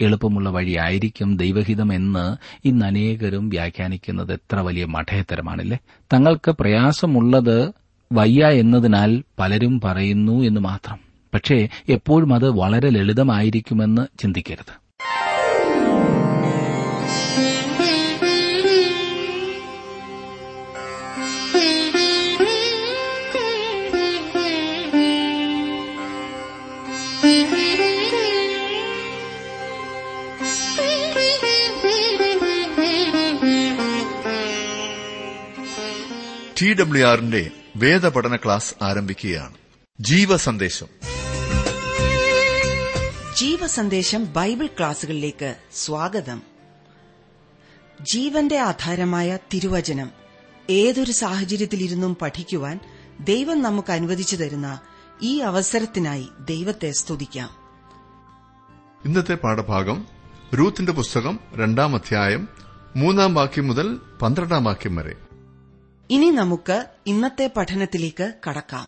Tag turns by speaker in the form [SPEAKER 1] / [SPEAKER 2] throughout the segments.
[SPEAKER 1] എളുപ്പമുള്ള വഴിയായിരിക്കും ദൈവഹിതം എന്ന് ഇന്ന് അനേകരും വ്യാഖ്യാനിക്കുന്നത്. എത്ര വലിയ മഠയത്തരമാണല്ലേ തങ്ങൾക്ക് പ്രയാസമുള്ളത് വയ്യ എന്നതിനാൽ പലരും പറയുന്നു എന്ന് മാത്രം. പക്ഷേ എപ്പോഴും അത് വളരെ ലളിതമായിരിക്കുമെന്ന് ചിന്തിക്കരുത്.
[SPEAKER 2] ടി ഡബ്ല്യു ആറിന്റെ വേദപഠന ക്ലാസ് ആരംഭിക്കുകയാണ്. ജീവസന്ദേശം.
[SPEAKER 3] ജീവസന്ദേശം ബൈബിൾ ക്ലാസുകളിലേക്ക് സ്വാഗതം. ജീവന്റെ ആധാരമായ തിരുവചനം ഏതൊരു സാഹചര്യത്തിലിരുന്നും പഠിക്കുവാൻ ദൈവം നമുക്ക് അനുവദിച്ചു തരുന്ന ഈ അവസരത്തിനായി ദൈവത്തെ സ്തുതിക്കാം.
[SPEAKER 2] ഇന്നത്തെ പാഠഭാഗം റൂത്തിന്റെ പുസ്തകം രണ്ടാം അധ്യായം മൂന്നാം വാക്യം മുതൽ പന്ത്രണ്ടാം വാക്യം വരെ.
[SPEAKER 3] ഇനി നമുക്ക് ഇന്നത്തെ പഠനത്തിലേക്ക് കടക്കാം.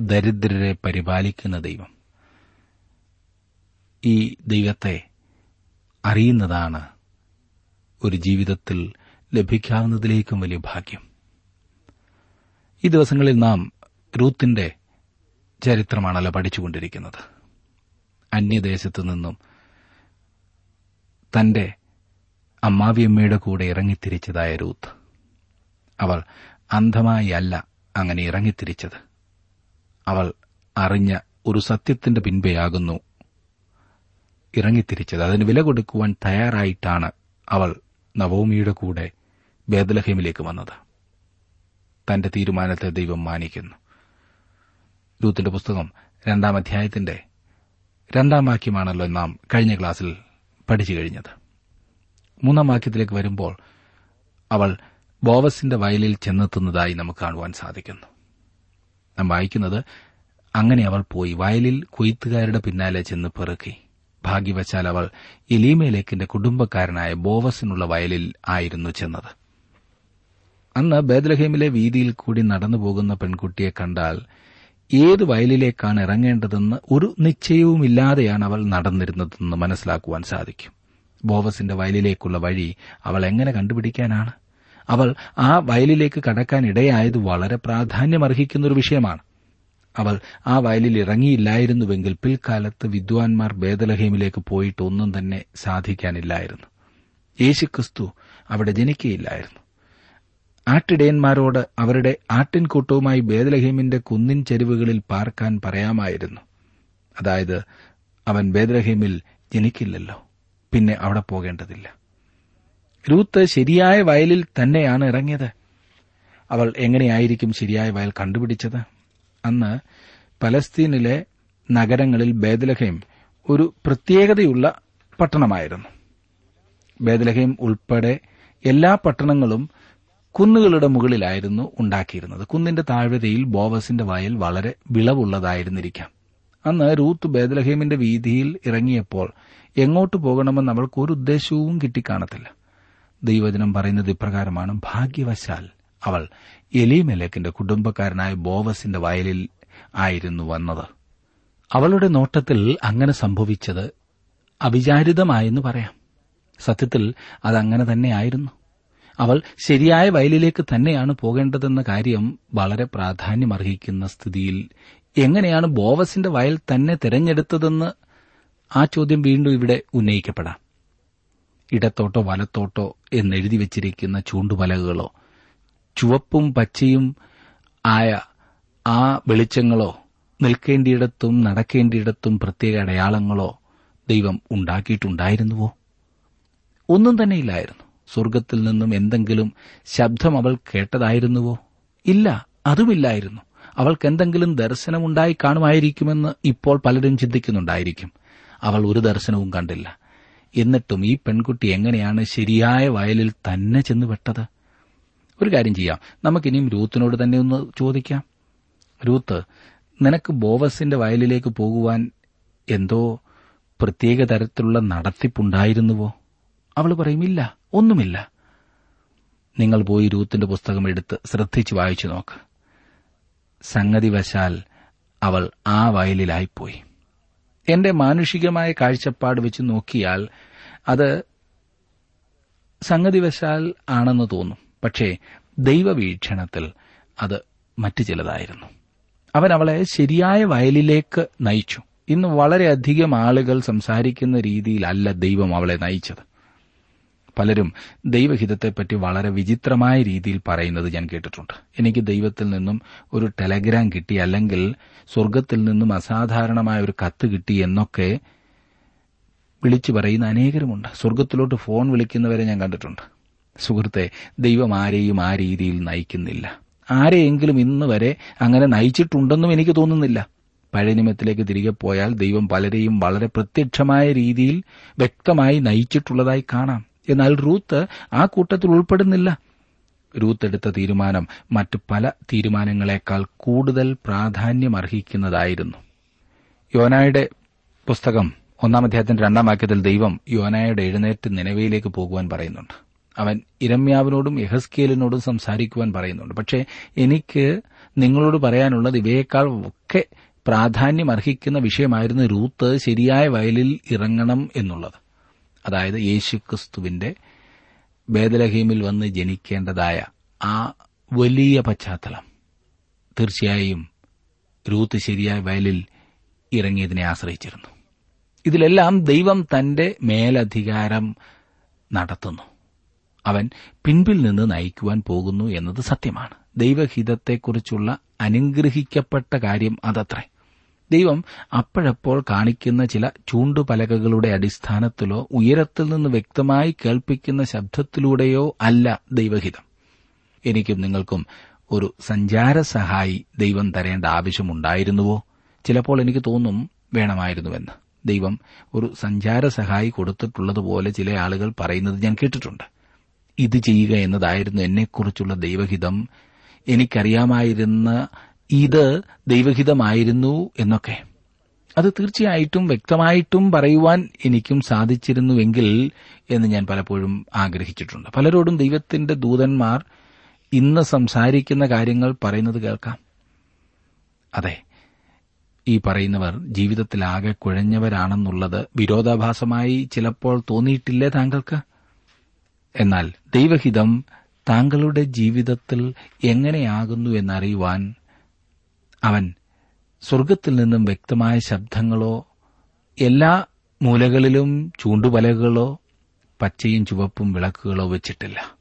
[SPEAKER 1] ദരിദ്രരെ പരിപാലിക്കുന്ന ദൈവം. ഈ ദൈവത്തെ അറിയുന്നതാണ് ഒരു ജീവിതത്തിൽ ലഭിക്കാവുന്നതിലേക്കും വലിയ ഭാഗ്യം. ഈ ദിവസങ്ങളിൽ നാം റൂത്തിന്റെ ചരിത്രമാണല്ലോ പഠിച്ചുകൊണ്ടിരിക്കുന്നത്. അന്യദേശത്തു നിന്നും തന്റെ അമ്മാവിയമ്മയുടെ കൂടെ ഇറങ്ങിത്തിരിച്ചതായ രൂത്ത്. അവൾ അന്ധമായി അല്ല അങ്ങനെ ഇറങ്ങിത്തിരിച്ചത്. അവൾ അറിഞ്ഞ ഒരു സത്യത്തിന്റെ പിൻപെയാകുന്നു. ഇറങ്ങിത്തിരിച്ചത്. അതിന് വില കൊടുക്കുവാൻ തയ്യാറായിട്ടാണ് അവൾ നവോമിയുടെ കൂടെ ബേദലഹേമിലേക്ക് വന്നത്. തന്റെ തീരുമാനത്തെ ദൈവം മാനിക്കുന്നു. രൂത്തിന്റെ പുസ്തകം രണ്ടാം അധ്യായത്തിന്റെ രണ്ടാം വാക്യമാണല്ലോ നാം കഴിഞ്ഞ ക്ലാസ്സിൽ പഠിച്ചു കഴിഞ്ഞത്. മൂന്നാം വാക്യത്തിലേക്ക് വരുമ്പോൾ അവൾ ബോവസിന്റെ വയലിൽ ചെന്നെത്തുന്നതായി നമുക്ക് കാണുവാൻ സാധിക്കുന്നു. നാം വായിക്കുന്നത് അങ്ങനെ അവൾ പോയി. വയലിൽ കൊയ്ത്തുകാരുടെ പിന്നാലെ ചെന്ന് പെറുക്കി. ഭാഗ്യവശാൽ അവൾ എലീമേലേക്കിന്റെ കുടുംബക്കാരനായ ബോവസിനുള്ള വയലിൽ ആയിരുന്നു ചെന്നത്. അന്ന് ബേദലഹേമിലെ വീതിയിൽ കൂടി നടന്നുപോകുന്ന പെൺകുട്ടിയെ കണ്ടാൽ ഏത് വയലിലേക്കാണ് ഇറങ്ങേണ്ടതെന്ന് ഒരു നിശ്ചയവുമില്ലാതെയാണ് അവൾ നടന്നിരുന്നതെന്ന് മനസ്സിലാക്കുവാൻ സാധിക്കും. ബോവസിന്റെ വയലിലേക്കുള്ള വഴി അവൾ എങ്ങനെ കണ്ടുപിടിക്കാനാണ്? അവൾ ആ വയലിലേക്ക് കടക്കാൻ ഇടയായത് വളരെ പ്രാധാന്യമർഹിക്കുന്ന ഒരു വിഷയമാണ്. അവൾ ആ വയലിൽ ഇറങ്ങിയില്ലായിരുന്നുവെങ്കിൽ പിൽക്കാലത്ത് വിദ്വാൻമാർ ബേദലഹേമിലേക്ക് പോയിട്ട് ഒന്നും തന്നെ സാധിക്കാനില്ലായിരുന്നു. യേശുക്രിസ്തു അവിടെ ജനിക്കുകയില്ലായിരുന്നു ആട്ടിടയന്മാരോട് അവരുടെ ആട്ടിൻകൂട്ടവുമായി ബേദലഹീമിന്റെ കുന്നിൻ ചെരുവുകളിൽ പാർക്കാൻ പറയാമായിരുന്നു. അതായത് അവൻ ബേദലഹീമിൽ ജനിക്കില്ലല്ലോ. പിന്നെ അവിടെ പോകേണ്ടതില്ല. രൂത്ത് ശരിയായ വയലിൽ തന്നെയാണ് ഇറങ്ങിയത്. അവൾ എങ്ങനെയായിരിക്കും ശരിയായ വയൽ കണ്ടുപിടിച്ചത്? അന്ന് പലസ്തീനിലെ നഗരങ്ങളിൽ ബേദലഹേം ഒരു പ്രത്യേകതയുള്ള പട്ടണമായിരുന്നു. ബേദലഹേം ഉൾപ്പെടെ എല്ലാ പട്ടണങ്ങളും കുന്നുകളുടെ മുകളിലായിരുന്നു ഉണ്ടാക്കിയിരുന്നത്. കുന്നിന്റെ താഴ്വരയിൽ ബോവസിന്റെ വയൽ വളരെ വിളവുള്ളതായിരുന്നിരിക്കാം. അന്ന് റൂത്ത് ബേദലഹേമിന്റെ വീതിയിൽ ഇറങ്ങിയപ്പോൾ എങ്ങോട്ട് പോകണമെന്ന് അവൾക്ക് ഒരു ഉദ്ദേശവും കിട്ടിക്കാണത്തില്ല. ദൈവജനം പറയുന്നത് ഇപ്രകാരമാണ് ഭാഗ്യവശാൽ. അവൾ എലീമെലേക്കിന്റെ കുടുംബക്കാരനായ ബോവസിന്റെ വയലിൽ ആയിരുന്നു വന്നത്. അവളുടെ നോട്ടത്തിൽ അങ്ങനെ സംഭവിച്ചത് അവിചാരിതമായെന്ന് പറയാം. സത്യത്തിൽ അതങ്ങനെ തന്നെയായിരുന്നു അവൾ ശരിയായ വയലിലേക്ക് തന്നെയാണ് പോകേണ്ടതെന്ന കാര്യം വളരെ പ്രാധാന്യമർഹിക്കുന്ന സ്ഥിതിയിൽ എങ്ങനെയാണ് ബോവസിന്റെ വയൽ തന്നെ തിരഞ്ഞെടുത്തതെന്ന് ആ ചോദ്യം വീണ്ടും ഇവിടെ ഉന്നയിക്കപ്പെടാം. ഇടത്തോട്ടോ വലത്തോട്ടോ എന്നെഴുതി വച്ചിരിക്കുന്ന ചൂണ്ടുപലകകളോ ചുവപ്പും പച്ചയും ആയ ആ വെളിച്ചങ്ങളോ നിൽക്കേണ്ടിയിടത്തും നടക്കേണ്ടിയിടത്തും പ്രത്യേക അടയാളങ്ങളോ ദൈവം ഉണ്ടാക്കിയിട്ടുണ്ടായിരുന്നുവോ? ഒന്നും തന്നെയില്ലായിരുന്നു സ്വർഗത്തിൽ നിന്നും എന്തെങ്കിലും ശബ്ദം അവൾ കേട്ടതായിരുന്നുവോ? ഇല്ല അതുമില്ലായിരുന്നു. അവൾക്ക് എന്തെങ്കിലും ദർശനമുണ്ടായി കാണുമായിരിക്കുമെന്ന് ഇപ്പോൾ പലരും ചിന്തിക്കുന്നുണ്ടായിരിക്കും. അവൾ ഒരു ദർശനവും കണ്ടില്ല. എന്നിട്ടും ഈ പെൺകുട്ടി എങ്ങനെയാണ് ശരിയായ വയലിൽ തന്നെ ചെന്ന് പെട്ടത്? ഒരു കാര്യം ചെയ്യാം. നമുക്കിനിയും രൂത്തിനോട് തന്നെ ഒന്ന് ചോദിക്കാം. രൂത്ത് നിനക്ക് ബോവസിന്റെ വയലിലേക്ക് പോകുവാൻ എന്തോ പ്രത്യേക തരത്തിലുള്ള നടത്തിപ്പുണ്ടായിരുന്നുവോ? അവൾ പറയും ഇല്ല ഒന്നുമില്ല. നിങ്ങൾ പോയി രൂത്തിന്റെ പുസ്തകം എടുത്ത് ശ്രദ്ധിച്ചു വായിച്ചു നോക്ക്. സംഗതിവശാൽ അവൾ ആ വയലിലായിപ്പോയി. എന്റെ മാനുഷികമായ കാഴ്ചപ്പാട് വെച്ച് നോക്കിയാൽ അത് സംഗതിവശാൽ ആണെന്ന് തോന്നും. പക്ഷേ ദൈവവീക്ഷണത്തിൽ അത് മറ്റു ചിലതായിരുന്നു. അവൻ അവളെ ശരിയായ വയലിലേക്ക് നയിച്ചു. ഇന്ന് വളരെയധികം ആളുകൾ സംസാരിക്കുന്ന രീതിയിലല്ല ദൈവം അവളെ നയിച്ചത്. പലരും ദൈവഹിതത്തെപ്പറ്റി വളരെ വിചിത്രമായ രീതിയിൽ പറയുന്നത് ഞാൻ കേട്ടിട്ടുണ്ട്. എനിക്ക് ദൈവത്തിൽ നിന്നും ഒരു ടെലഗ്രാം കിട്ടി അല്ലെങ്കിൽ സ്വർഗത്തിൽ നിന്നും അസാധാരണമായ ഒരു കത്ത് കിട്ടി എന്നൊക്കെ വിളിച്ചു പറയുന്ന അനേകരുമുണ്ട്. സ്വർഗത്തിലോട്ട് ഫോൺ വിളിക്കുന്നവരെ ഞാൻ കണ്ടിട്ടുണ്ട്. സുഹൃത്തെ ദൈവം ആരെയും ആ രീതിയിൽ നയിക്കുന്നില്ല. ആരെയെങ്കിലും ഇന്ന് വരെ അങ്ങനെ നയിച്ചിട്ടുണ്ടെന്നും എനിക്ക് തോന്നുന്നില്ല. പഴയനിമത്തിലേക്ക് തിരികെ പോയാൽ ദൈവം പലരെയും വളരെ പ്രത്യക്ഷമായ രീതിയിൽ വ്യക്തമായി നയിച്ചിട്ടുള്ളതായി കാണാം. എന്നാൽ റൂത്ത് ആ കൂട്ടത്തിൽ ഉൾപ്പെടുന്നില്ല. റൂത്ത് എടുത്ത തീരുമാനം മറ്റ് പല തീരുമാനങ്ങളെക്കാൾ കൂടുതൽ പ്രാധാന്യം അർഹിക്കുന്നതായിരുന്നു യോനായുടെ പുസ്തകം ഒന്നാം അധ്യായത്തിന്റെ രണ്ടാം വാക്യത്തിൽ ദൈവം യോനായുടെ എഴുന്നേറ്റ് നിലവിലേക്ക് പോകുവാൻ പറയുന്നുണ്ട്. അവൻ ഇരമ്യാവിനോടും യഹസ്കേലിനോടും സംസാരിക്കുവാൻ പറയുന്നുണ്ട്. പക്ഷേ എനിക്ക് നിങ്ങളോട് പറയാനുള്ളത് ഇവയേക്കാൾ ഒക്കെ പ്രാധാന്യം അർഹിക്കുന്ന വിഷയമായിരുന്നു റൂത്ത് ശരിയായ വയലിൽ ഇറങ്ങണം എന്നുള്ളത്. അതായത് യേശുക്രിസ്തുവിന്റെ ബേദലഹീമിൽ വന്ന് ജനിക്കേണ്ടതായ ആ വലിയ പശ്ചാത്തലം. തീർച്ചയായും റൂത്ത് ശരിയായ വയലിൽ ഇറങ്ങിയതിനെ ആശ്രയിച്ചിരുന്നു. ഇതിലെല്ലാം ദൈവം തന്റെ മേലധികാരം നടത്തുന്നു. അവൻ പിൻപിൽ നിന്ന് നയിക്കുവാൻ പോകുന്നു എന്നത് സത്യമാണ്. ദൈവഹിതത്തെക്കുറിച്ചുള്ള അനുഗ്രഹിക്കപ്പെട്ട കാര്യം അതത്രേ. ദൈവം അപ്പോഴപ്പോൾ കാണിക്കുന്ന ചില ചൂണ്ടുപലകകളുടെ അടിസ്ഥാനത്തിലോ ഉയരത്തിൽ നിന്ന് വ്യക്തമായി കേൾപ്പിക്കുന്ന ശബ്ദത്തിലൂടെയോ അല്ല ദൈവഹിതം. എനിക്കും നിങ്ങൾക്കും ഒരു സഞ്ചാര സഹായി ദൈവം തരേണ്ട ആവശ്യമുണ്ടായിരുന്നുവോ? ചിലപ്പോൾ എനിക്ക് തോന്നും വേണമായിരുന്നുവെന്ന്. ദൈവം ഒരു സഞ്ചാര സഹായി കൊടുത്തിട്ടുള്ളതുപോലെ ചില ആളുകൾ പറയുന്നത് ഞാൻ കേട്ടിട്ടുണ്ട്. ഇത് ചെയ്യുക എന്നതായിരുന്നു എന്നെക്കുറിച്ചുള്ള ദൈവഹിതം. എനിക്കറിയാമായിരുന്ന ഇത് ദൈവഹിതമായിരുന്നു എന്നൊക്കെ. അത് തീർച്ചയായിട്ടും വ്യക്തമായിട്ടും പറയുവാൻ എനിക്കും സാധിച്ചിരുന്നുവെങ്കിൽ എന്ന് ഞാൻ പലപ്പോഴും ആഗ്രഹിച്ചിട്ടുണ്ട്. പലരോടും ദൈവത്തിന്റെ ദൂതന്മാർ ഇന്ന് സംസാരിക്കുന്ന കാര്യങ്ങൾ പറയുന്നത് കേൾക്കാം. അതെ ഈ പറയുന്നവർ ജീവിതത്തിലാകെ കുഴഞ്ഞവരാണെന്നുള്ളത് വിരോധാഭാസമായി ചിലപ്പോൾ തോന്നിയിട്ടില്ലേ താങ്കൾക്ക്? എന്നാൽ ദൈവഹിതം താങ്കളുടെ ജീവിതത്തിൽ എങ്ങനെയാകുന്നു എന്നറിയുവാൻ അവൻ സ്വർഗത്തിൽ നിന്നും വ്യക്തമായ ശബ്ദങ്ങളോ എല്ലാ മൂലകളിലും ചൂണ്ടുപലകളോ പച്ചയും ചുവപ്പും വിളക്കുകളോ വെച്ചിട്ടില്ല.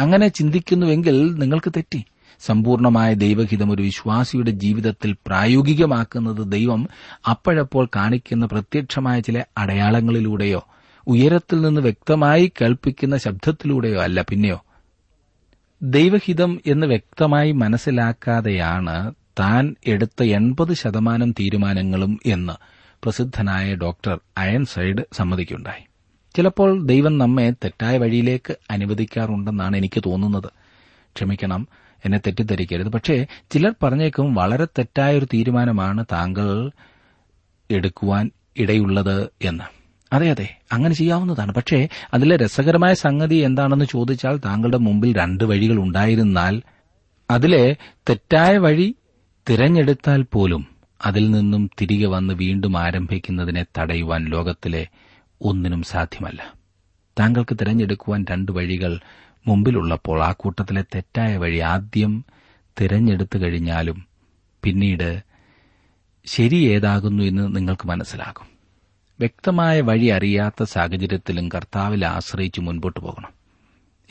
[SPEAKER 1] അങ്ങനെ ചിന്തിക്കുന്നുവെങ്കിൽ നിങ്ങൾക്ക് തെറ്റി. സമ്പൂർണമായ ദൈവഹിതം ഒരു വിശ്വാസിയുടെ ജീവിതത്തിൽ പ്രായോഗികമാക്കുന്നത് ദൈവം അപ്പോഴപ്പോൾ കാണിക്കുന്ന പ്രത്യക്ഷമായ ചില അടയാളങ്ങളിലൂടെയോ ഉയരത്തിൽ നിന്ന് വ്യക്തമായി കേൾപ്പിക്കുന്ന ശബ്ദത്തിലൂടെയോ അല്ല പിന്നെയോ. ദൈവഹിതം എന്ന് വ്യക്തമായി മനസ്സിലാക്കാതെയാണ് താൻ എടുത്ത എൺപത് ശതമാനം തീരുമാനങ്ങളും എന്ന് പ്രസിദ്ധനായ ഡോക്ടർ അയൻസൈഡ് സമ്മതിക്കുണ്ടായി ചിലപ്പോൾ ദൈവം നമ്മെ തെറ്റായ വഴിയിലേക്ക് അനുവദിക്കാറുണ്ടെന്നാണ് എനിക്ക് തോന്നുന്നത്. ക്ഷമിക്കണം എന്നെ തെറ്റിദ്ധരിക്കരുത്. പക്ഷേ ചിലർ പറഞ്ഞേക്കും വളരെ തെറ്റായ ഒരു തീരുമാനമാണ് താങ്കൾ എടുക്കുവാൻ ഇടയുള്ളത് എന്ന്. അതെ അതെ. അങ്ങനെ ചെയ്യാവുന്നതാണ്. പക്ഷേ അതിലെ രസകരമായ സംഗതി എന്താണെന്ന് ചോദിച്ചാൽ താങ്കളുടെ മുമ്പിൽ രണ്ട് വഴികൾ ഉണ്ടായിരുന്നാൽ അതിലെ തെറ്റായ വഴി തിരഞ്ഞെടുത്താൽ പോലും അതിൽ നിന്നും തിരികെ വന്ന് വീണ്ടും ആരംഭിക്കുന്നതിനെ തടയുവാൻ ലോകത്തിലെ ഒന്നിനും സാധ്യമല്ല. താങ്കൾക്ക് തിരഞ്ഞെടുക്കുവാൻ രണ്ട് വഴികൾ മുമ്പിലുള്ളപ്പോൾ ആ കൂട്ടത്തിലെ തെറ്റായ വഴി ആദ്യം തിരഞ്ഞെടുത്തു കഴിഞ്ഞാലും പിന്നീട് ശരി ഏതാകുന്നു എന്ന് നിങ്ങൾക്ക് മനസ്സിലാകും. വ്യക്തമായ വഴി അറിയാത്ത സാഹചര്യത്തിലും കർത്താവിൽ ആശ്രയിച്ച് മുൻപോട്ട് പോകണം.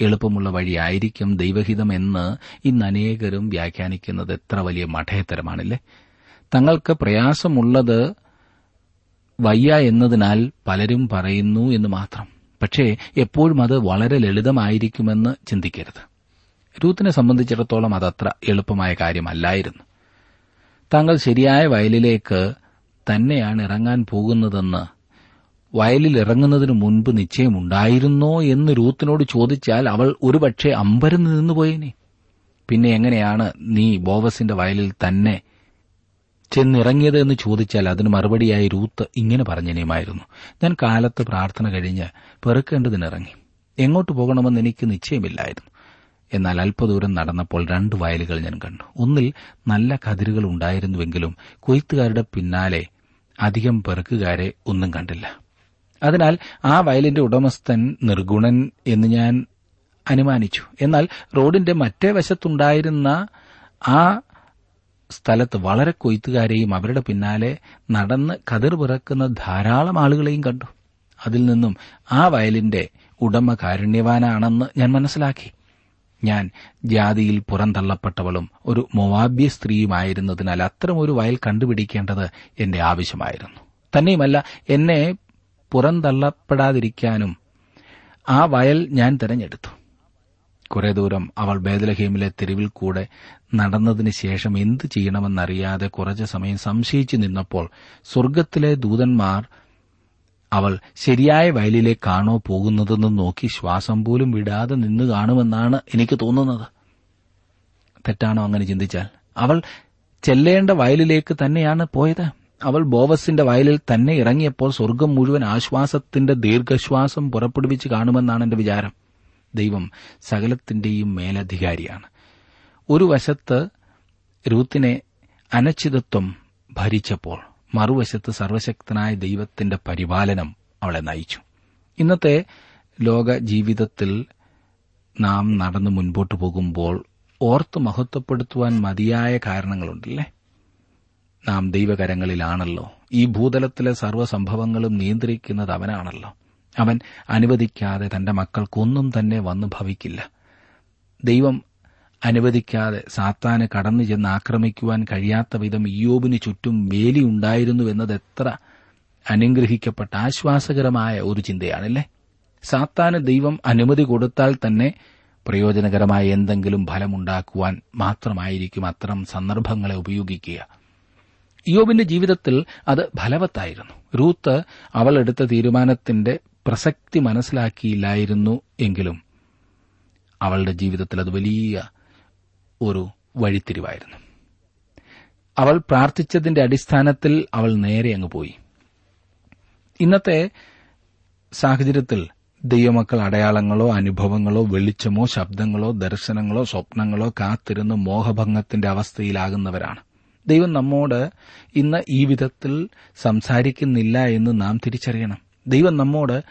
[SPEAKER 1] എളുപ്പമുള്ള വഴിയായിരിക്കും ദൈവഹിതം എന്ന് ഇന്ന് അനേകരും വ്യാഖ്യാനിക്കുന്നത് എത്ര വലിയ മഠയത്തരമാണല്ലേ തങ്ങൾക്ക് പ്രയാസമുള്ളത് വയ്യ എന്നതിനാൽ പലരും പറയുന്നു എന്ന് മാത്രം. പക്ഷേ എപ്പോഴും അത് വളരെ ലളിതമായിരിക്കുമെന്ന് ചിന്തിക്കരുത്. രൂത്തിനെ സംബന്ധിച്ചിടത്തോളം അതത്ര എളുപ്പമായ കാര്യമല്ലായിരുന്നു. താങ്കൾ ശരിയായ വയലിലേക്ക് തന്നെയാണ് ഇറങ്ങാൻ പോകുന്നതെന്ന് വയലിൽ ഇറങ്ങുന്നതിനു മുൻപ് നിശ്ചയമുണ്ടായിരുന്നോ എന്ന് രൂത്തിനോട് ചോദിച്ചാൽ അവൾ ഒരുപക്ഷെ അമ്പരന്ന് നിന്നുപോയേനെ. പിന്നെ എങ്ങനെയാണ് നീ ബോവസിന്റെ വയലിൽ തന്നെ ചെന്നിറങ്ങിയത് എന്ന് ചോദിച്ചാൽ അതിന് മറുപടിയായി രൂത്ത് ഇങ്ങനെ പറഞ്ഞനെയുമായിരുന്നു ഞാൻ കാലത്ത് പ്രാർത്ഥന കഴിഞ്ഞ് പെറുക്കേണ്ടതിനിറങ്ങി. എങ്ങോട്ട് പോകണമെന്ന് എനിക്ക് നിശ്ചയമില്ലായിരുന്നു. എന്നാൽ അല്പദൂരം നടന്നപ്പോൾ രണ്ട് വയലുകൾ ഞാൻ കണ്ടു. ഒന്നിൽ നല്ല കതിരുകൾ ഉണ്ടായിരുന്നുവെങ്കിലും കൊയ്ത്തുകാരുടെ പിന്നാലെ അധികം പെറുക്കുകാരെ ഒന്നും കണ്ടില്ല. അതിനാൽ ആ വയലിന്റെ ഉടമസ്ഥൻ നിർഗുണൻ എന്ന് ഞാൻ അനുമാനിച്ചു. എന്നാൽ റോഡിന്റെ മറ്റേ വശത്തുണ്ടായിരുന്ന ആ സ്ഥലത്ത് വളരെ കൊയ്ത്തുകാരെയും അവരുടെ പിന്നാലെ നടന്ന് കതിർ പിറക്കുന്ന ധാരാളം ആളുകളെയും കണ്ടു. അതിൽ നിന്നും ആ വയലിന്റെ ഉടമ കാരുണ്യവാനാണെന്ന് ഞാൻ മനസ്സിലാക്കി. ഞാൻ ജാതിയിൽ പുറന്തള്ളപ്പെട്ടവളും ഒരു മൊവാബ്യ സ്ത്രീയുമായിരുന്നതിനാൽ അത്തരമൊരു വയൽ കണ്ടുപിടിക്കേണ്ടത് എന്റെ ആവശ്യമായിരുന്നു. തന്നെയുമല്ല എന്നെ പുറന്തള്ളപ്പെടാതിരിക്കാനും ആ വയൽ ഞാൻ തിരഞ്ഞെടുത്തു. കുറെ ദൂരം അവൾ ബേദലഹീമിലെ തെരുവിൽ കൂടെ നടന്നതിന് ശേഷം എന്തു ചെയ്യണമെന്നറിയാതെ കുറച്ചു സമയം സംശയിച്ചു നിന്നപ്പോൾ സ്വർഗത്തിലെ ദൂതന്മാർ അവൾ ശരിയായ വയലിലേക്കാണോ പോകുന്നതെന്ന് നോക്കി ശ്വാസം പോലും വിടാതെ നിന്ന് കാണുമെന്നാണ് എനിക്ക് തോന്നുന്നത്. തെറ്റാണോ അങ്ങനെ ചിന്തിച്ചാൽ? അവൾ ചെല്ലേണ്ട വയലിലേക്ക് തന്നെയാണ് പോയത്. അവൾ ബോവസിന്റെ വയലിൽ തന്നെ ഇറങ്ങിയപ്പോൾ സ്വർഗം മുഴുവൻ ആശ്വാസത്തിന്റെ ദീർഘശ്വാസം പുറപ്പെടുവിച്ച് കാണുമെന്നാണ് എന്റെ വിചാരം. ദൈവം സകലത്തിന്റെയും മേലധികാരിയാണ്. ഒരു വശത്ത് രൂത്തിനെ അനച്ചിതത്വം ഭരിച്ചപ്പോൾ മറുവശത്ത് സർവശക്തനായ ദൈവത്തിന്റെ പരിപാലനം അവളെ നയിച്ചു. ഇന്നത്തെ ലോക ജീവിതത്തിൽ നാം നടന്നു മുൻപോട്ട് പോകുമ്പോൾ ഓർത്ത് മഹത്വപ്പെടുത്തുവാൻ മതിയായ കാരണങ്ങളുണ്ടല്ലേ? നാം ദൈവകരങ്ങളിലാണല്ലോ. ഈ ഭൂതലത്തിലെ സർവസംഭവങ്ങളും നിയന്ത്രിക്കുന്നത് അവനാണല്ലോ. അവൻ അനുവദിക്കാതെ തന്റെ മക്കൾക്കൊന്നും തന്നെ വന്നു ഭവിക്കില്ല. ദൈവം അനുവദിക്കാതെ സാത്താന് കടന്നു ചെന്ന് ആക്രമിക്കുവാൻ കഴിയാത്ത വിധം ഇയോബിന് ചുറ്റും വേലിയുണ്ടായിരുന്നുവെന്നത് എത്ര അനുഗ്രഹിക്കപ്പെട്ട ആശ്വാസകരമായ ഒരു ചിന്തയാണല്ലേ? സാത്താന് ദൈവം അനുമതി കൊടുത്താൽ തന്നെ പ്രയോജനകരമായ എന്തെങ്കിലും ഫലമുണ്ടാക്കുവാൻ മാത്രമായിരിക്കും അത്തരം സന്ദർഭങ്ങളെ ഉപയോഗിക്കുക. ഇയോബിന്റെ ജീവിതത്തിൽ അത് ഫലവത്തായിരുന്നു. റൂത്ത് അവൾ എടുത്ത തീരുമാനത്തിന്റെ പ്രസക്തി മനസ്സിലാക്കിയില്ലായിരുന്നു എങ്കിലും അവളുടെ ജീവിതത്തിൽ അത് വലിയ ഒരു വഴിത്തിരിവായിരുന്നു. അവൾ പ്രാർത്ഥിച്ചതിന്റെ അടിസ്ഥാനത്തിൽ അവൾ നേരെ അങ്ങ് പോയി. ഇന്നത്തെ സാഹചര്യത്തിൽ ദൈവമക്കൾ അടയാളങ്ങളോ അനുഭവങ്ങളോ വെളിച്ചമോ ശബ്ദങ്ങളോ ദർശനങ്ങളോ സ്വപ്നങ്ങളോ കാത്തിരുന്ന് മോഹഭംഗത്തിന്റെ അവസ്ഥയിലാകുന്നവരാണ്. ദൈവം നമ്മോട് ഇന്ന് ഈ വിധത്തിൽ സംസാരിക്കുന്നില്ല എന്ന് നാം തിരിച്ചറിയണം. ദൈവം നമ്മോട്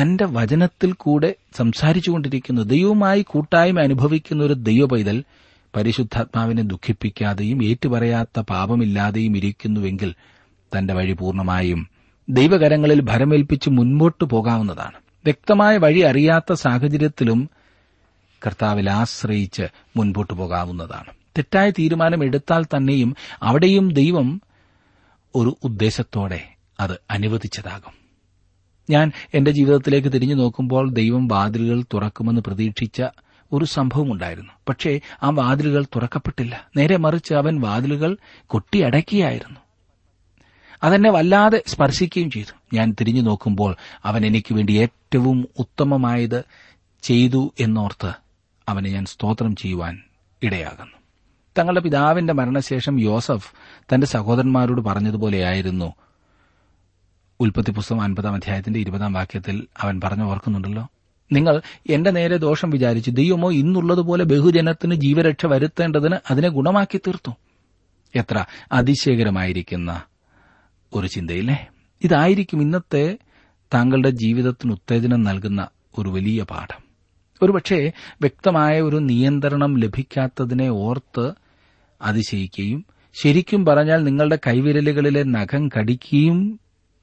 [SPEAKER 1] തന്റെ വചനത്തിൽ കൂടെ സംസാരിച്ചുകൊണ്ടിരിക്കുന്നു. ദൈവവുമായി കൂട്ടായ്മ അനുഭവിക്കുന്ന ഒരു ദൈവപൈതൽ പരിശുദ്ധാത്മാവിനെ ദുഃഖിപ്പിക്കാതെയും ഏറ്റുപറയാത്ത പാപമില്ലാതെയും ഇരിക്കുന്നുവെങ്കിൽ തന്റെ വഴി പൂർണമായും ദൈവകരങ്ങളിൽ ഭരമേൽപ്പിച്ച് മുൻപോട്ടു പോകാവുന്നതാണ്. വ്യക്തമായ വഴി അറിയാത്ത സാഹചര്യത്തിലും കർത്താവിൽ ആശ്രയിച്ച് മുൻപോട്ടു പോകാവുന്നതാണ്. തെറ്റായ തീരുമാനം എടുത്താൽ തന്നെയും അവിടെയും ദൈവം ഒരു ഉദ്ദേശത്തോടെ അത് അനുവദിച്ചതാകും. ഞാൻ എന്റെ ജീവിതത്തിലേക്ക് തിരിഞ്ഞു നോക്കുമ്പോൾ ദൈവം വാതിലുകൾ തുറക്കുമെന്ന് പ്രതീക്ഷിച്ച ഒരു സംഭവമുണ്ടായിരുന്നു പക്ഷേ ആ വാതിലുകൾ തുറക്കപ്പെട്ടില്ല. നേരെ മറിച്ച് അവൻ വാതിലുകൾ കൊട്ടിയടക്കിയായിരുന്നു. അതെന്നെ വല്ലാതെ സ്പർശിക്കുകയും ചെയ്തു. ഞാൻ തിരിഞ്ഞു നോക്കുമ്പോൾ അവൻ എനിക്ക് വേണ്ടി ഏറ്റവും ഉത്തമമായത് ചെയ്തു എന്നോർത്ത് അവനെ ഞാൻ സ്തോത്രം ചെയ്യുവാൻ ഇടയാകുന്നു. തങ്ങളുടെ പിതാവിന്റെ മരണശേഷം യോസഫ് തന്റെ സഹോദരന്മാരോട് പറഞ്ഞതുപോലെയായിരുന്നു. ഉൽപ്പത്തി പുസ്തകം അൻപതാം അധ്യായത്തിന്റെ ഇരുപതാം വാക്യത്തിൽ അവൻ പറഞ്ഞു ഓർക്കുന്നുണ്ടല്ലോ? നിങ്ങൾ എന്റെ നേരെ ദോഷം വിചാരിച്ചു ദൈവമോ ഇന്നുള്ളതുപോലെ ബഹുജനത്തിന് ജീവരക്ഷ വരുത്തേണ്ടതിന് അതിനെ ഗുണമാക്കി തീർത്തു. എത്ര അതിശയകരമായിരിക്കുന്ന ഒരു ചിന്തയില്ലേ? ഇതായിരിക്കും ഇന്നത്തെ താങ്കളുടെ ജീവിതത്തിന് ഉത്തേജനം നൽകുന്ന ഒരു വലിയ പാഠം. ഒരുപക്ഷെ വ്യക്തമായ ഒരു നിയന്ത്രണം ലഭിക്കാത്തതിനെ ഓർത്ത് അതിശയിക്കുകയും ശരിക്കും പറഞ്ഞാൽ നിങ്ങളുടെ കൈവിരലുകളിലെ നഖം കടിക്കുകയും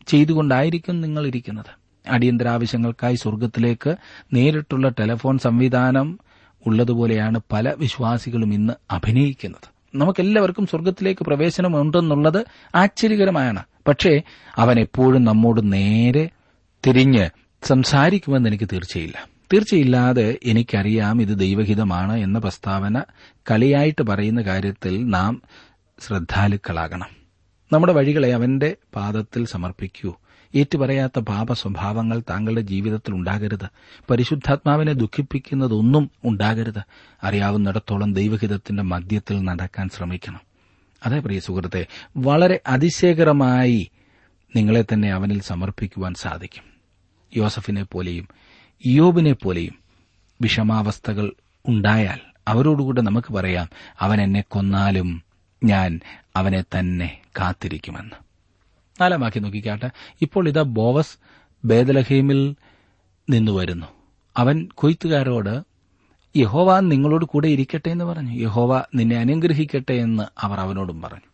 [SPEAKER 1] ചെയ്തുകൊണ്ടായിരിക്കും നിങ്ങൾ ഇരിക്കുന്നത്. അടിയന്തരാവശ്യങ്ങൾക്കായി സ്വർഗത്തിലേക്ക് നേരിട്ടുള്ള ടെലിഫോൺ സംവിധാനം ഉള്ളതുപോലെയാണ് പല വിശ്വാസികളും ഇന്ന് അഭിനയിക്കുന്നത്. നമുക്കെല്ലാവർക്കും സ്വർഗത്തിലേക്ക് പ്രവേശനമുണ്ടെന്നുള്ളത് ആശ്ചര്യകരമാണ് പക്ഷേ അവൻ എപ്പോഴും നമ്മോട് നേരെ തിരിഞ്ഞ് സംസാരിക്കുമെന്ന് എനിക്ക് തീർച്ചയില്ല. തീർച്ചയില്ലാതെ എനിക്കറിയാം ഇത് ദൈവഹിതമാണ് എന്ന പ്രസ്താവന കളിയായിട്ട് പറയുന്ന കാര്യത്തിൽ നാം ശ്രദ്ധാലുക്കളാകണം. നമ്മുടെ വഴികളെ അവന്റെ പാദത്തിൽ സമർപ്പിക്കൂ. ഏറ്റുപറയാത്ത പാപ സ്വഭാവങ്ങൾ താങ്കളുടെ ജീവിതത്തിൽ ഉണ്ടാകരുത്. പരിശുദ്ധാത്മാവിനെ ദുഃഖിപ്പിക്കുന്നതൊന്നും ഉണ്ടാകരുത്. അറിയാവുന്നിടത്തോളം ദൈവഹിതത്തിന്റെ മധ്യത്തിൽ നടക്കാൻ ശ്രമിക്കണം. അതേ പ്രിയ സുഹൃത്തെ വളരെ അതിശയകരമായി നിങ്ങളെ തന്നെ അവനിൽ സമർപ്പിക്കുവാൻ സാധിക്കും. യോസഫിനെ പോലെയും ഇയോബിനെ പോലെയും വിഷമാവസ്ഥകൾ ഉണ്ടായാൽ അവരോടുകൂടെ നമുക്ക് പറയാം അവൻ എന്നെ കൊന്നാലും ഞാൻ അവനെ തന്നെ കാത്തിരിക്കുമെന്ന്. നാലാം വാക്യം നോക്കിക്കാട്ടെ. ഇപ്പോൾ ഇതാ ബോവസ് ബേദലഹീമിൽ നിന്നു വരുന്നു. അവൻ കൊയ്ത്തുകാരോട് യഹോവ നിങ്ങളോട് കൂടെ ഇരിക്കട്ടെ എന്ന് പറഞ്ഞു. യഹോവ നിന്നെ അനുഗ്രഹിക്കട്ടെ എന്ന് അവർ അവനോടും പറഞ്ഞു.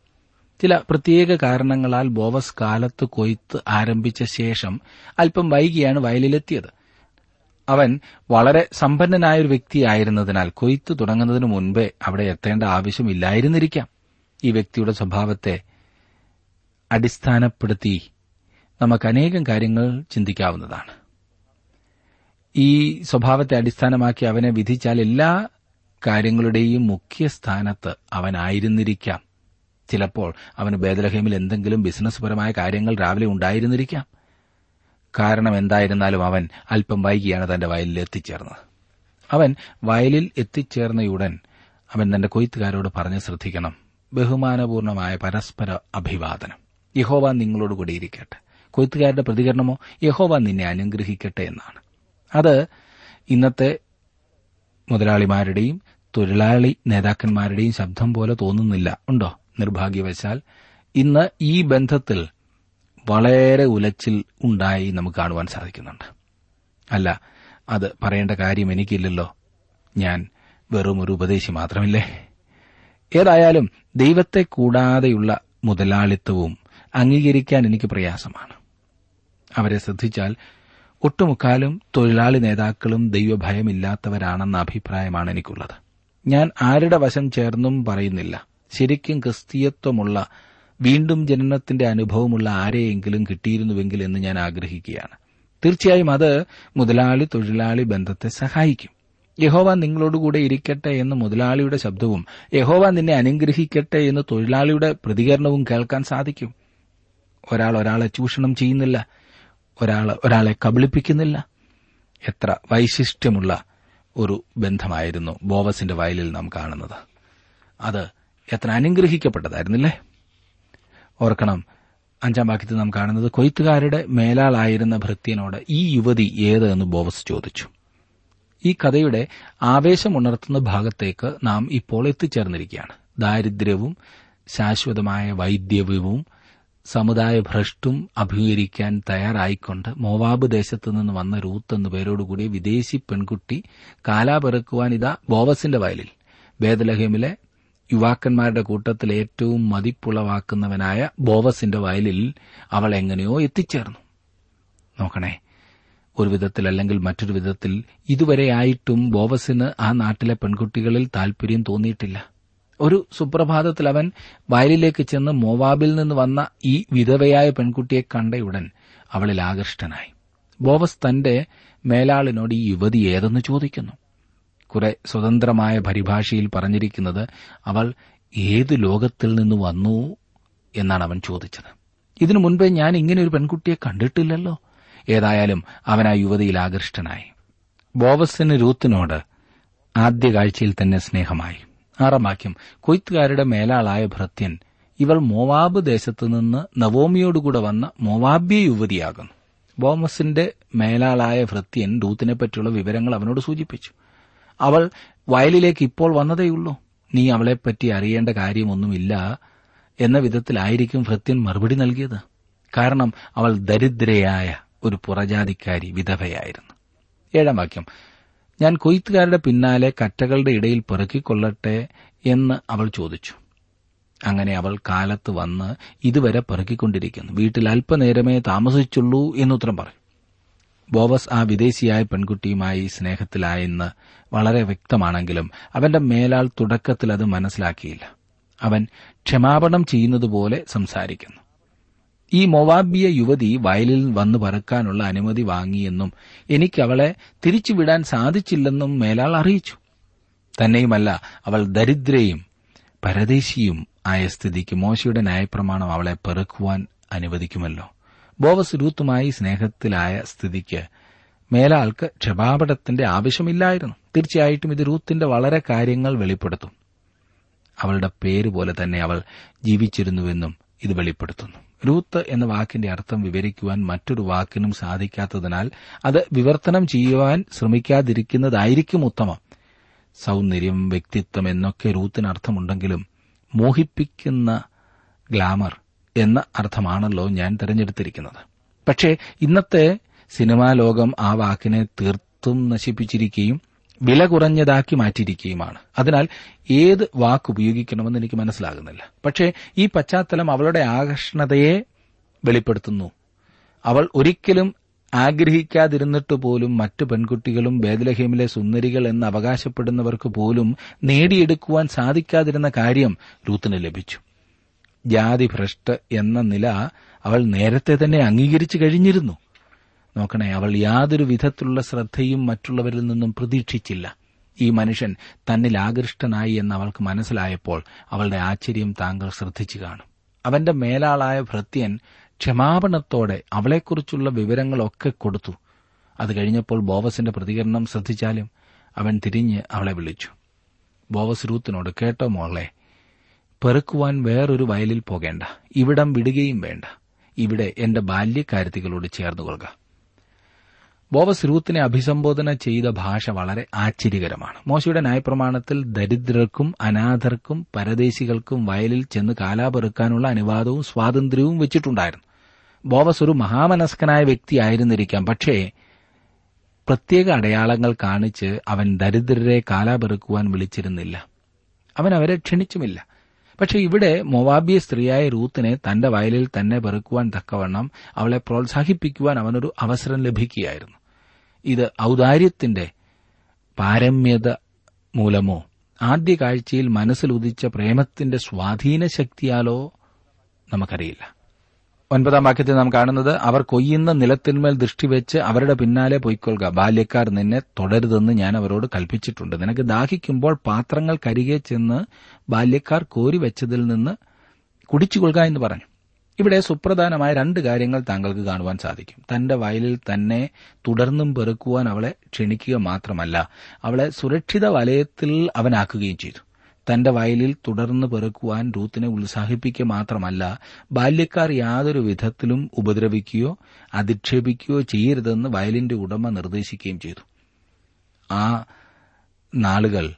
[SPEAKER 1] ചില പ്രത്യേക കാരണങ്ങളാൽ ബോവസ് കാലത്ത് കൊയ്ത്ത് ആരംഭിച്ച ശേഷം അല്പം വൈകിയാണ് വയലിലെത്തിയത്. അവൻ വളരെ സമ്പന്നനായ ഒരു വ്യക്തിയായിരുന്നതിനാൽ കൊയ്ത്ത് തുടങ്ങുന്നതിന് മുൻപേ അവിടെ എത്തേണ്ട ആവശ്യമില്ലായിരുന്നിരിക്കാം. ഈ വ്യക്തിയുടെ സ്വഭാവത്തെ അടിസ്ഥാനപ്പെടുത്തി നമുക്ക് അനേകം കാര്യങ്ങൾ ചിന്തിക്കാവുന്നതാണ്. ഈ സ്വഭാവത്തെ അടിസ്ഥാനമാക്കി അവനെ വിധിച്ചാൽ എല്ലാ കാര്യങ്ങളുടെയും മുഖ്യ സ്ഥാനത്ത് അവനായിരുന്നിരിക്കാം. ചിലപ്പോൾ അവന് ബേദലഹേമിൽ എന്തെങ്കിലും ബിസിനസ് പരമായ കാര്യങ്ങൾ രാവിലെ ഉണ്ടായിരുന്നിരിക്കാം. കാരണം എന്തായിരുന്നാലും അവൻ അല്പം വൈകിയാണ് തന്റെ വയലിൽ എത്തിച്ചേർന്നത്. അവൻ വയലിൽ എത്തിച്ചേർന്നയുടൻ അവൻ തന്റെ കൊയ്ത്തുകാരോട് പറഞ്ഞ് ശ്രദ്ധിക്കണം. ബഹുമാനപൂർണമായ പരസ്പര അഭിവാദനം. യഹോവ നിങ്ങളോട് കൂടിയിരിക്കട്ടെ കൊയ്ത്തുകാരുടെ പ്രതികരണമോ യഹോവ നിന്നെ അനുഗ്രഹിക്കട്ടെ എന്നാണ്. അത് ഇന്നത്തെ മുതലാളിമാരുടെയും തൊഴിലാളി നേതാക്കന്മാരുടെയും ശബ്ദം പോലെ തോന്നുന്നില്ല. ഉണ്ടോ? നിർഭാഗ്യവശാൽ ഇന്ന് ഈ ബന്ധത്തിൽ വളരെ ഉലച്ചിൽ ഉണ്ടായി നമുക്ക് കാണുവാൻ സാധിക്കുന്നുണ്ട്. അല്ല അത് പറയേണ്ട കാര്യം എനിക്കില്ലല്ലോ. ഞാൻ വെറും ഒരു ഉപദേശി മാത്രമില്ലേ? ഏതായാലും ദൈവത്തെ കൂടാതെയുള്ള മുതലാളിത്തവും അംഗീകരിക്കാൻ എനിക്ക് പ്രയാസമാണ്. അവരെ ശ്രദ്ധിച്ചാൽ ഒട്ടുമുക്കാലും തൊഴിലാളി നേതാക്കളും ദൈവഭയമില്ലാത്തവരാണെന്ന അഭിപ്രായമാണ് എനിക്കുള്ളത്. ഞാൻ ആരുടെ വശം ചേർന്നും പറയുന്നില്ല. ശരിക്കും ക്രിസ്തീയത്വമുള്ള വീണ്ടും ജനനത്തിന്റെ അനുഭവമുള്ള ആരെയെങ്കിലും കിട്ടിയിരുന്നുവെങ്കിൽ എന്ന് ഞാൻ ആഗ്രഹിക്കുകയാണ്. തീർച്ചയായും അത് മുതലാളി തൊഴിലാളി ബന്ധത്തെ സഹായിക്കും. യഹോവ നിങ്ങളോടുകൂടെ ഇരിക്കട്ടെ എന്ന് മുതലാളിയുടെ ശബ്ദവും യഹോവ നിന്നെ അനുഗ്രഹിക്കട്ടെ എന്ന് തൊഴിലാളിയുടെ പ്രതികരണവും കേൾക്കാൻ സാധിക്കും. ഒരാൾ ഒരാളെ ചൂഷണം ചെയ്യുന്നില്ല. ഒരാൾ ഒരാളെ കബളിപ്പിക്കുന്നില്ല. എത്ര വൈശിഷ്ട്യമുള്ള ഒരു ബന്ധമായിരുന്നു ബോവസിന്റെ വയലിൽ നാം കാണുന്നത്. അത് എത്ര അനുഗ്രഹിക്കപ്പെട്ടതായിരുന്നില്ലേ? ഓർക്കണം. അഞ്ചാം വാക്യത്തിൽ നാം കാണുന്നത് കൊയ്ത്തുകാരുടെ മേലാളായിരുന്ന ഭൃത്യനോട് ഈ യുവതി ഏത് എന്ന് ബോവസ് ചോദിച്ചു. ഈ കഥയുടെ ആവേശം ഉണർത്തുന്ന ഭാഗത്തേക്ക് നാം ഇപ്പോൾ എത്തിച്ചേർന്നിരിക്കുകയാണ്. ദാരിദ്ര്യവും ശാശ്വതമായ വൈദ്യവും സമുദായ ഭ്രഷ്ടും അഭിമുഖീകരിക്കാൻ തയ്യാറായിക്കൊണ്ട് മോവാബ് ദേശത്തു നിന്ന് വന്ന റൂത്ത് എന്നു പേരോടുകൂടി വിദേശി പെൺകുട്ടി കാലാപിറക്കുവാൻ ഇതാ ബോവസിന്റെ വയലിൽ ബേദലഹേമിലെ യുവാക്കന്മാരുടെ കൂട്ടത്തിൽ ഏറ്റവും മതിപ്പുളവാക്കുന്നവനായ ബോവസിന്റെ വയലിൽ അവൾ എങ്ങനെയോ എത്തിച്ചേർന്നു. നോക്കണേ ഒരു വിധത്തിൽ അല്ലെങ്കിൽ മറ്റൊരു വിധത്തിൽ ഇതുവരെയായിട്ടും ബോവസിന് ആ നാട്ടിലെ പെൺകുട്ടികളിൽ താൽപര്യം തോന്നിയിട്ടില്ല. ഒരു സുപ്രഭാതത്തിൽ അവൻ വയലിലേക്ക് ചെന്ന് മോവാബിൽ നിന്ന് വന്ന ഈ വിധവയായ പെൺകുട്ടിയെ കണ്ടയുടൻ അവളിൽ ആകൃഷ്ടനായി. ബോവസ് തന്റെ മേലാളിനോട് ഈ യുവതി ഏതെന്ന് ചോദിക്കുന്നു. കുറെ സ്വതന്ത്രമായ പരിഭാഷയിൽ പറഞ്ഞിരിക്കുന്നത് അവൾ ഏത് ലോകത്തിൽ നിന്ന് വന്നു എന്നാണ് അവൻ ചോദിച്ചത്. ഇതിനു മുൻപേ ഞാൻ ഇങ്ങനെ ഒരു പെൺകുട്ടിയെ കണ്ടിട്ടില്ലല്ലോ. ഏതായാലും അവൻ ആ യുവതിയിൽ ആകൃഷ്ടനായി. ബോവസിന് രൂത്തിനോട് ആദ്യ കാഴ്ചയിൽ തന്നെ സ്നേഹമായി. ആറാം വാക്യം കൊയ്ത്തുകാരുടെ മേലാളായ ഭൃത്യൻ ഇവൾ മോവാബ് ദേശത്തു നിന്ന് നവോമിയോടുകൂടെ വന്ന മോവാബ്യ യുവതിയാകുന്നു. ബോമസിന്റെ മേലാളായ ഭൃത്യൻ രൂത്തിനെ പറ്റിയുള്ള വിവരങ്ങൾ അവനോട് സൂചിപ്പിച്ചു. അവൾ വയലിലേക്ക് ഇപ്പോൾ വന്നതേയുള്ളൂ. നീ അവളെപ്പറ്റി അറിയേണ്ട കാര്യമൊന്നുമില്ല എന്ന വിധത്തിലായിരിക്കും ഭൃത്യൻ മറുപടി നൽകിയത്. കാരണം അവൾ ദരിദ്രയായ ഒരു പുറജാതിക്കാരി വിധവയായിരുന്നു. ഏഴാം വാക്യം. ഞാൻ കൊയ്ത്തുകാരുടെ പിന്നാലെ കറ്റകളുടെ ഇടയിൽ പെറുക്കിക്കൊള്ളട്ടെ എന്ന് അവൾ ചോദിച്ചു. അങ്ങനെ അവൾ കാലത്ത് വന്ന് ഇതുവരെ പെറുക്കിക്കൊണ്ടിരിക്കുന്നു. വീട്ടിൽ അല്പനേരമേ താമസിച്ചുള്ളൂ എന്നുത്തരം പറയും ബോവസ് ആ വിദേശിയായ പെൺകുട്ടിയുമായി സ്നേഹത്തിലായെന്ന് വളരെ വ്യക്തമാണെങ്കിലും അവന്റെ മേലാൾ തുടക്കത്തിൽ അത് മനസ്സിലാക്കിയില്ല. അവൻ ക്ഷമാപണം ചെയ്യുന്നതുപോലെ സംസാരിക്കുന്നു. ഈ മൊവാബിയ യുവതി വയലിൽ വന്നു പറക്കാനുള്ള അനുമതി വാങ്ങിയെന്നും എനിക്ക് അവളെ തിരിച്ചുവിടാൻ സാധിച്ചില്ലെന്നും മേലാൾ അറിയിച്ചു. തന്നെയുമല്ല അവൾ ദരിദ്രയും പരദേശിയും ആയ സ്ഥിതിക്ക് മോശയുടെ ന്യായപ്രമാണം അവളെ പെറുക്കുവാൻ അനുവദിക്കുമല്ലോ. ബോവസ് രൂത്തുമായി സ്നേഹത്തിലായ സ്ഥിതിക്ക് മേലാൾക്ക് ക്ഷമാപടത്തിന്റെ ആവശ്യമില്ലായിരുന്നു. തീർച്ചയായിട്ടും ഇത് രൂത്തിന്റെ വളരെ കാര്യങ്ങൾ വെളിപ്പെടുത്തും. അവളുടെ പേര് പോലെ തന്നെ അവൾ ജീവിച്ചിരുന്നുവെന്നും ഇത് വെളിപ്പെടുത്തുന്നു. രൂത്ത് എന്ന വാക്കിന്റെ അർത്ഥം വിവരിക്കുവാൻ മറ്റൊരു വാക്കിനും സാധിക്കാത്തതിനാൽ അത് വിവർത്തനം ചെയ്യുവാൻ ശ്രമിക്കാതിരിക്കുന്നതായിരിക്കും ഉത്തമം. സൌന്ദര്യം വ്യക്തിത്വം എന്നൊക്കെ റൂത്തിന് അർത്ഥമുണ്ടെങ്കിലും മോഹിപ്പിക്കുന്ന ഗ്ലാമർ എന്ന അർത്ഥമാണല്ലോ ഞാൻ തിരഞ്ഞെടുത്തിരിക്കുന്നത്. പക്ഷേ ഇന്നത്തെ സിനിമാ ലോകം ആ വാക്കിനെ തീർത്തും നശിപ്പിച്ചിരിക്കുകയും വില കുറഞ്ഞതാക്കി മാറ്റിയിരിക്കുകയുമാണ്. അതിനാൽ ഏത് വാക്ക് ഉപയോഗിക്കണമെന്ന് എനിക്ക് മനസ്സിലാകുന്നില്ല. പക്ഷേ ഈ പശ്ചാത്തലം അവളുടെ ആകർഷണതയെ വെളിപ്പെടുത്തുന്നു. അവൾ ഒരിക്കലും ആഗ്രഹിക്കാതിരുന്നിട്ട് പോലും മറ്റു പെൺകുട്ടികളും ബേദലഹീമിലെ സുന്ദരികൾ എന്ന് അവകാശപ്പെടുന്നവർക്ക് പോലും നേടിയെടുക്കുവാൻ സാധിക്കാതിരുന്ന കാര്യം രൂത്തിന് ലഭിച്ചു. ജാതി ഭ്രഷ്ട് എന്ന നില അവൾ നേരത്തെ തന്നെ അംഗീകരിച്ചു കഴിഞ്ഞിരുന്നു. നോക്കണേ അവൾ യാതൊരു വിധത്തിലുള്ള ശ്രദ്ധയും മറ്റുള്ളവരിൽ നിന്നും പ്രതീക്ഷിച്ചില്ല. ഈ മനുഷ്യൻ തന്നിൽ ആകൃഷ്ടനായി എന്ന് അവൾക്ക് മനസ്സിലായപ്പോൾ അവളുടെ ആശ്ചര്യം താങ്കൾ ശ്രദ്ധിച്ചു കാണും. അവന്റെ മേലാളായ ഭൃത്യൻ ക്ഷമാപണത്തോടെ അവളെക്കുറിച്ചുള്ള വിവരങ്ങളൊക്കെ കൊടുത്തു. അത് കഴിഞ്ഞപ്പോൾ ബോവസിന്റെ പ്രതികരണം ശ്രദ്ധിച്ചാലും അവൻ തിരിഞ്ഞ് അവളെ വിളിച്ചു. ബോവസ് രൂത്തിനോട് കേട്ടോ മോളെ പെറുക്കുവാൻ വേറൊരു വയലിൽ പോകേണ്ട. ഇവിടം വിടുകയും വേണ്ട. ഇവിടെ എന്റെ ബാല്യക്കാരത്തികളോട് ചേർന്നുകൊള്ളുക. ബോവസ് രൂത്തിനെ അഭിസംബോധന ചെയ്ത ഭാഷ വളരെ ആശ്ചര്യകരമാണ്. മോശയുടെ ന്യായപ്രമാണത്തിൽ ദരിദ്രർക്കും അനാഥർക്കും പരദേശികൾക്കും വയലിൽ ചെന്ന് കാലാപെറുക്കാനുള്ള അനുവാദവും സ്വാതന്ത്ര്യവും വെച്ചിട്ടുണ്ടായിരുന്നു. ബോവസ് ഒരു മഹാമനസ്കനായ വ്യക്തിയായിരുന്നിരിക്കാം പക്ഷേ പ്രത്യേക അടയാളങ്ങൾ കാണിച്ച് അവൻ ദരിദ്രരെ കാലാപെറുക്കുവാൻ വിളിച്ചിരുന്നില്ല. അവൻ അവരെ ക്ഷണിച്ചുമില്ല. പക്ഷെ ഇവിടെ മൊവാബിയ സ്ത്രീയായ റൂത്തിനെ തന്റെ വയലിൽ തന്നെ പെറുക്കുവാൻ തക്കവണ്ണം അവളെ പ്രോത്സാഹിപ്പിക്കുവാൻ അവനൊരു അവസരം ലഭിക്കുകയായിരുന്നു. ഇത് ഔദാര്യത്തിന്റെ പാരമ്യത മൂലമോ? ആദ്യ കാഴ്ചയിൽ മനസ്സിലുദിച്ച പ്രേമത്തിന്റെ സ്വാധീന ശക്തിയാലോ നമുക്കറിയില്ല. ഒൻപതാം വാക്യത്തിൽ നാം കാണുന്നത് അവർ കൊയ്യുന്ന നിലത്തിന്മേൽ ദൃഷ്ടിവെച്ച് അവരുടെ പിന്നാലെ പൊയ്ക്കൊള്ളുക. ബാല്യക്കാർ നിന്നെ തുടരുതെന്ന് ഞാൻ അവരോട് കൽപ്പിച്ചിട്ടുണ്ട്. നിനക്ക് ദാഹിക്കുമ്പോൾ പാത്രങ്ങൾ കരികെ ചെന്ന് ബാല്യക്കാർ കോരിവെച്ചതിൽ നിന്ന് കുടിച്ചുകൊള്ളുക എന്ന് പറഞ്ഞു. ഇവിടെ സുപ്രധാനമായ രണ്ട് കാര്യങ്ങൾ താങ്കൾക്ക് കാണുവാൻ സാധിക്കും. തന്റെ വയലിൽ തന്നെ തുടർന്നും പെറുക്കുവാൻ അവളെ ക്ഷണിക്കുക മാത്രമല്ല അവളെ സുരക്ഷിത വലയത്തിൽ അവനാക്കുകയും ചെയ്തു. തന്റെ വയലിൽ തുടർന്ന് പെറുക്കുവാൻ റൂത്തിനെ ഉത്സാഹിപ്പിക്കുക മാത്രമല്ല ബാല്യക്കാർ യാതൊരു വിധത്തിലും ഉപദ്രവിക്കുകയോ അധിക്ഷേപിക്കുകയോ ചെയ്യരുതെന്ന് വയലിന്റെ ഉടമ നിർദ്ദേശിക്കുകയും ചെയ്തു. ആ നാളുകൾ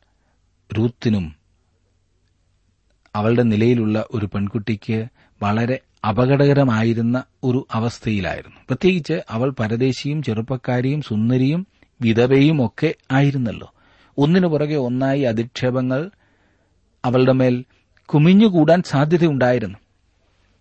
[SPEAKER 1] റൂത്തിനും അവളുടെ നിലയിലുള്ള ഒരു പെൺകുട്ടിക്ക് വളരെ അപകടകരമായിരുന്ന ഒരു അവസ്ഥയിലായിരുന്നു. പ്രത്യേകിച്ച് അവൾ പരദേശിയും ചെറുപ്പക്കാരിയും സുന്ദരിയും വിധവയും ഒക്കെ ആയിരുന്നല്ലോ. ഒന്നിനു പുറകെ ഒന്നായി അധിക്ഷേപങ്ങൾ അവളുടെ മേൽ കുമിഞ്ഞുകൂടാൻ സാധ്യതയുണ്ടായിരുന്നു.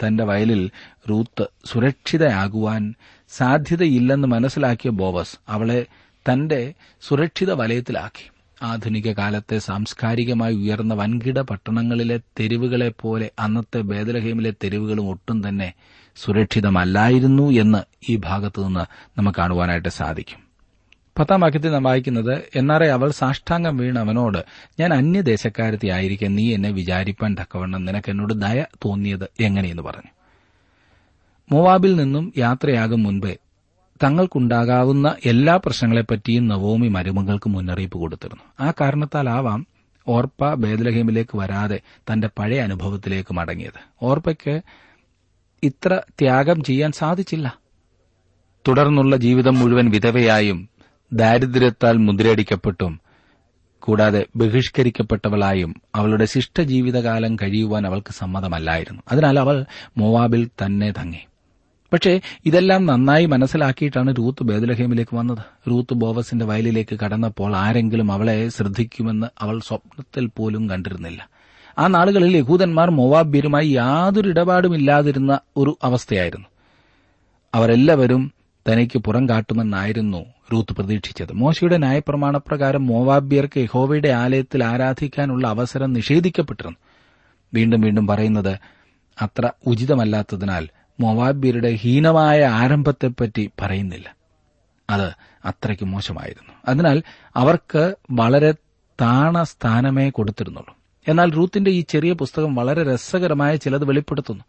[SPEAKER 1] തന്റെ വയലിൽ റൂത്ത് സുരക്ഷിതയാകുവാൻ സാധ്യതയില്ലെന്ന് മനസ്സിലാക്കിയ ബോവസ് അവളെ തന്റെ സുരക്ഷിത വലയത്തിലാക്കി. ആധുനിക കാലത്തെ സാംസ്കാരികമായി ഉയർന്ന വൻകിട പട്ടണങ്ങളിലെ തെരുവുകളെ പോലെ അന്നത്തെ ബേദലഹീമിലെ തെരുവുകളും ഒട്ടും തന്നെ സുരക്ഷിതമല്ലായിരുന്നു എന്ന് ഈ ഭാഗത്തുനിന്ന് നമുക്ക് കാണുവാനായിട്ട് സാധിക്കും. പത്താം വാക്യത്തിൽ നാം വായിക്കുന്നത് എന്നാറെ അവൾ സാഷ്ടാംഗം വീണ് അവനോട് ഞാൻ അന്യദേശക്കാരത്തി ആയിരിക്കെ നീ എന്നെ വിചാരിപ്പാൻ തക്കവണ്ണം നിനക്ക് എന്നോട് ദയ തോന്നിയത് എങ്ങനെയെന്ന് പറഞ്ഞു. മൊവാബിൽ നിന്നും യാത്രയാകും മുൻപേ തങ്ങൾക്കുണ്ടാകാവുന്ന എല്ലാ പ്രശ്നങ്ങളെപ്പറ്റിയും നവോമി മരുമകൾക്ക് മുന്നറിയിപ്പ് കൊടുത്തിരുന്നു. ആ കാരണത്താലാവാം ഓർപ്പ ബേദലഹേമിലേക്ക് വരാതെ തന്റെ പഴയ അനുഭവത്തിലേക്ക് മടങ്ങിയത്. ഓർപ്പയ്ക്ക് ഇത്ര ത്യാഗം ചെയ്യാൻ സാധിച്ചില്ല. തുടർന്നുള്ള ജീവിതം മുഴുവൻ വിധവയായും ദാരിദ്ര്യത്താൽ മുദ്രയടിക്കപ്പെട്ടും കൂടാതെ ബഹിഷ്കരിക്കപ്പെട്ടവളായും അവളുടെ ശിഷ്ടജീവിതകാലം കഴിയുവാൻ അവൾക്ക് സമ്മതമല്ലായിരുന്നു. അതിനാൽ അവൾ മോവാബിൽ തന്നെ തങ്ങി. പക്ഷേ ഇതെല്ലാം നന്നായി മനസ്സിലാക്കിയിട്ടാണ് റൂത്ത് ബേദലഹേമിലേക്ക് വന്നത്. റൂത്ത് ബോവസിന്റെ വയലിലേക്ക് കടന്നപ്പോൾ ആരെങ്കിലും അവളെ ശ്രദ്ധിക്കുമെന്ന് അവൾ സ്വപ്നത്തിൽ പോലും കണ്ടിരുന്നില്ല. ആ നാളുകളിൽ യഹൂദന്മാർ മൊവാബ്യരുമായി യാതൊരു ഇടപാടുമില്ലാതിരുന്ന ഒരു അവസ്ഥയായിരുന്നു. അവരെല്ലാവരും തനിക്ക് പുറം കാട്ടുമെന്നായിരുന്നു റൂത്ത് പ്രതീക്ഷിച്ചത്. മോശയുടെ ന്യായപ്രമാണപ്രകാരം മോവാബ്യർക്ക് യഹോവയുടെ ആലയത്തിൽ ആരാധിക്കാനുള്ള അവസരം നിഷേധിക്കപ്പെട്ടിരുന്നു. വീണ്ടും വീണ്ടും പറയുന്നത് അത്ര ഉചിതമല്ലാത്തതിനാൽ മൊവാബ്യരുടെ ഹീനമായ ആരംഭത്തെപ്പറ്റി പറയുന്നില്ല. അത് അത്രയ്ക്ക് മോശമായിരുന്നു. അതിനാൽ അവർക്ക് വളരെ താണ സ്ഥാനമേ കൊടുത്തിരുന്നുള്ളൂ. എന്നാൽ റൂത്തിന്റെ ഈ ചെറിയ പുസ്തകം വളരെ രസകരമായ ചിലത് വെളിപ്പെടുത്തുന്നു.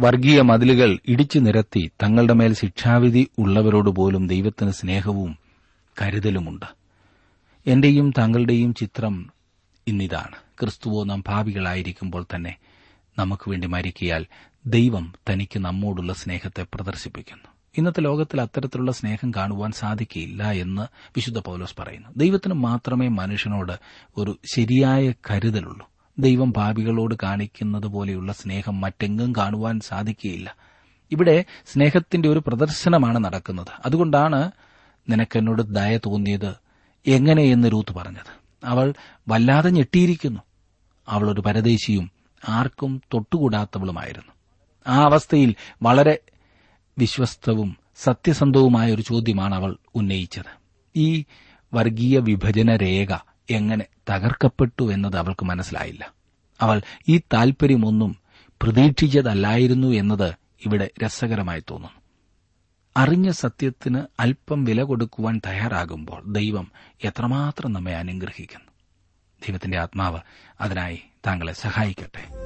[SPEAKER 1] വർഗീയ മതിലുകൾ ഇടിച്ചു നിരത്തി തങ്ങളുടെ മേൽ ശിക്ഷാവിധി ഉള്ളവരോട് പോലും ദൈവത്തിന് സ്നേഹവും കരുതലുമുണ്ട്. എന്റെയും താങ്കളുടെയും ചിത്രം ഇന്നിതാണ്. ക്രിസ്തുവോ നാം ഭാവികളായിരിക്കുമ്പോൾ തന്നെ നമുക്ക് വേണ്ടി മരിക്കിയാൽ ദൈവം തനിക്ക് നമ്മോടുള്ള സ്നേഹത്തെ പ്രദർശിപ്പിക്കുന്നു. ഇന്നത്തെ ലോകത്തിൽ അത്തരത്തിലുള്ള സ്നേഹം കാണുവാൻ സാധിക്കില്ല എന്ന് വിശുദ്ധ പൌലോസ് പറയുന്നു. ദൈവത്തിന് മാത്രമേ മനുഷ്യനോട് ഒരു ശരിയായ കരുതലുള്ളൂ. ദൈവം ഭാവികളോട് കാണിക്കുന്നത് പോലെയുള്ള സ്നേഹം മറ്റെങ്ങും കാണുവാൻ സാധിക്കുകയില്ല. ഇവിടെ സ്നേഹത്തിന്റെ ഒരു പ്രദർശനമാണ് നടക്കുന്നത്. അതുകൊണ്ടാണ് നിനക്കെന്നോട് ദയ തോന്നിയത് എങ്ങനെയെന്ന് രൂത്ത് പറഞ്ഞത്. അവൾ വല്ലാതെ ഞെട്ടിയിരിക്കുന്നു. അവളൊരു പരദേശിയും ആർക്കും തൊട്ടുകൂടാത്തവളുമായിരുന്നു. ആ അവസ്ഥയിൽ വളരെ വിശ്വസ്തവും സത്യസന്ധവുമായ ഒരു ചോദ്യമാണ് അവൾ ഉന്നയിച്ചത്. ഈ വർഗീയ വിഭജന രേഖ എങ്ങനെ തകർക്കപ്പെട്ടു എന്നത് അവൾക്ക് മനസ്സിലായില്ല. അവൾ ഈ താൽപര്യമൊന്നും പ്രതീക്ഷിച്ചതല്ലായിരുന്നു എന്നത് ഇവിടെ രസകരമായി തോന്നുന്നു. അറിഞ്ഞ സത്യത്തിന് അല്പം വില കൊടുക്കുവാൻ തയ്യാറാകുമ്പോൾ ദൈവം എത്രമാത്രം നമ്മെ അനുഗ്രഹിക്കുന്നു. ദൈവത്തിന്റെ ആത്മാവ് അതിനായി താങ്കളെ സഹായിക്കട്ടെ.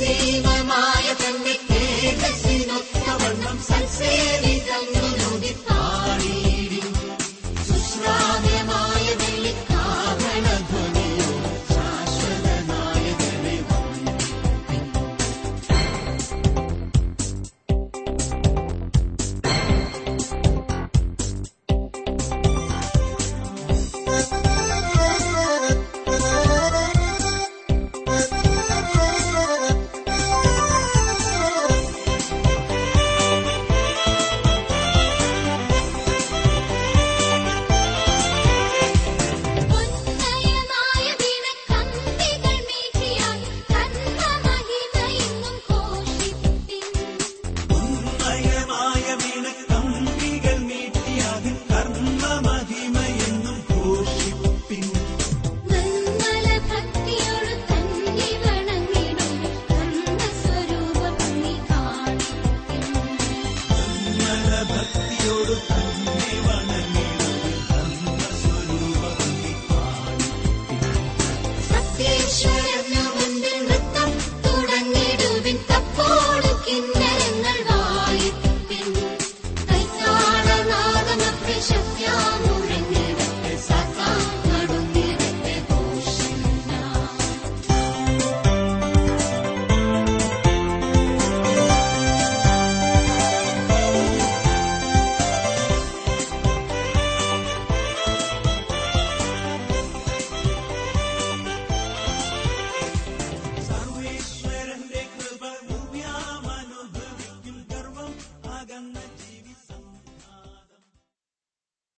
[SPEAKER 4] നിസ്സീമമായ തന്നെ തേജസ്സിനൊത്തവണ്ണം സൽസേവിതങ്ങളുതി